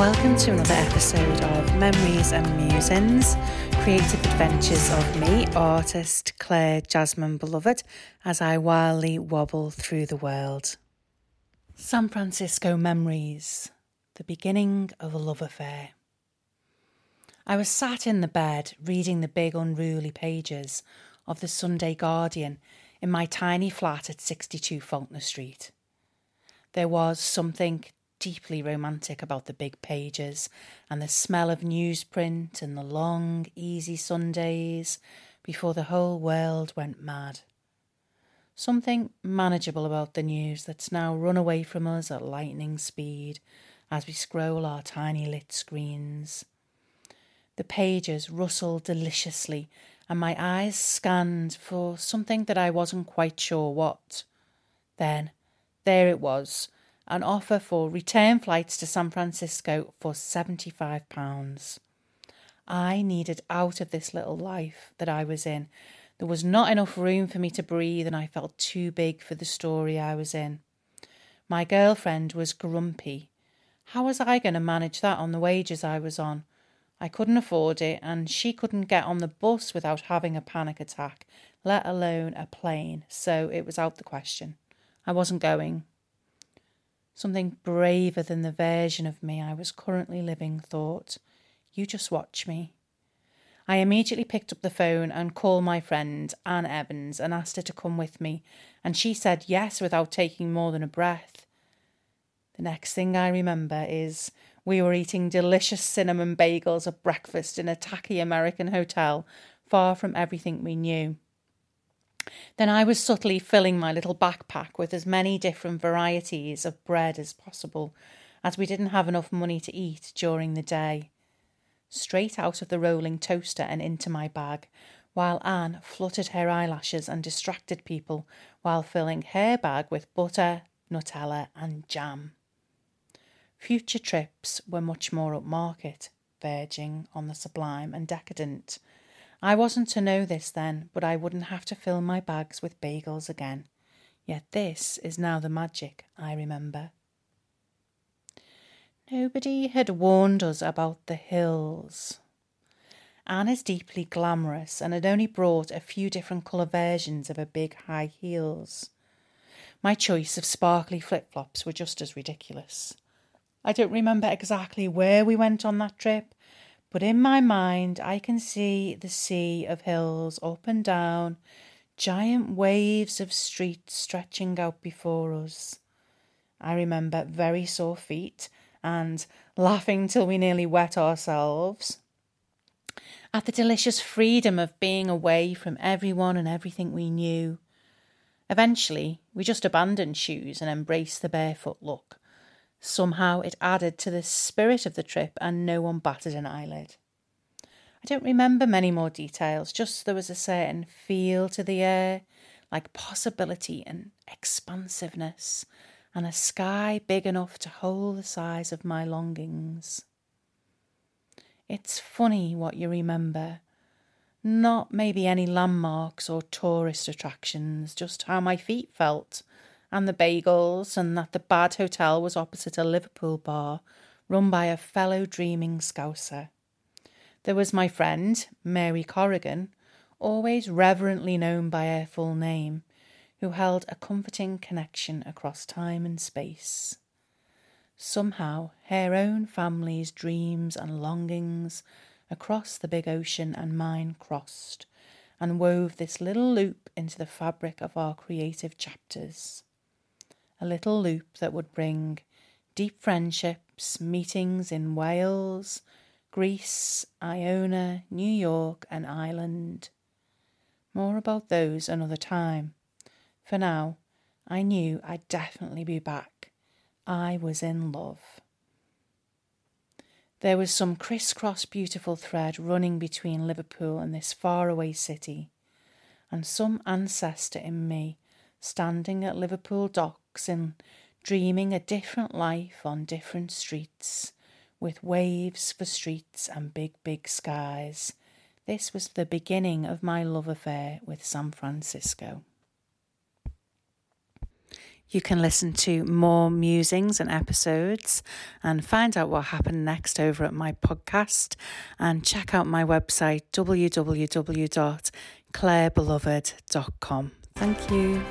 Welcome to another episode of Memories and Musings, creative adventures of me, artist Clare Jasmine Beloved, as I wildly wobble through the world. San Francisco Memories, the beginning of a love affair. I was sat in the bed reading the big unruly pages of the Sunday Guardian in my tiny flat at 62 Faulkner Street. There was something deeply romantic about the big pages and the smell of newsprint and the long, easy Sundays before the whole world went mad. Something manageable about the news that's now run away from us at lightning speed as we scroll our tiny lit screens. The pages rustled deliciously, and my eyes scanned for something that I wasn't quite sure what. Then, there it was an offer for return flights to San Francisco for £75. I needed out of this little life that I was in there was not enough room for me to breathe, and I felt too big for the story I was in. My girlfriend was grumpy. How was I going to manage that on the wages I was on? I couldn't afford it, and she couldn't get on the bus without having a panic attack, let alone a plane, so it was out the question. I wasn't going. Something braver than the version of me I was currently living thought, You just watch me. I immediately picked up the phone and called my friend, Anne Evans, and asked her to come with me, and she said yes without taking more than a breath. The next thing I remember is we were eating delicious cinnamon bagels at breakfast in a tacky American hotel, far from everything we knew. Then I was subtly filling my little backpack with as many different varieties of bread as possible, as we didn't have enough money to eat during the day straight out of the rolling toaster and into my bag, while Anne fluttered her eyelashes and distracted people while filling her bag with butter, Nutella, and jam. Future trips were much more upmarket, verging on the sublime and decadent. I wasn't to know this then, but I wouldn't have to fill my bags with bagels again. Yet this is now the magic I remember. Nobody had warned us about the hills. Anne is deeply glamorous and had only brought a few different colour versions of her big high heels. My choice of sparkly flip flops were just as ridiculous. I don't remember exactly where we went on that trip, but in my mind I can see the sea of hills up and down, giant waves of streets stretching out before us. I remember very sore feet and laughing till we nearly wet ourselves. At the delicious freedom of being away from everyone and everything we knew. Eventually, we just abandoned shoes and embraced the barefoot look. Somehow it added to the spirit of the trip, and no one batted an eyelid. I don't remember many more details, just there was a certain feel to the air, like possibility and expansiveness, and a sky big enough to hold the size of my longings. It's funny what you remember. Not maybe any landmarks or tourist attractions, just how my feet felt, and the bagels, and that the bad hotel was opposite a Liverpool bar run by a fellow dreaming scouser. There was my friend, Mary Corrigan, always reverently known by her full name, who held a comforting connection across time and space. Somehow, her own family's dreams and longings across the big ocean and mine crossed and wove this little loop into the fabric of our creative chapters. A little loop that would bring deep friendships, meetings in Wales, Greece, Iona, New York, and Ireland. More about those another time. For now, I knew I'd definitely be back. I was in love. There was some crisscross beautiful thread running between Liverpool and this faraway city, and some ancestor in me standing at Liverpool docks and dreaming a different life on different streets, with waves for streets and big, big skies. This was the beginning of my love affair with San Francisco. You can listen to more musings and episodes and find out what happened next over at my podcast and check out my website www.clarebeloved.com. Thank you.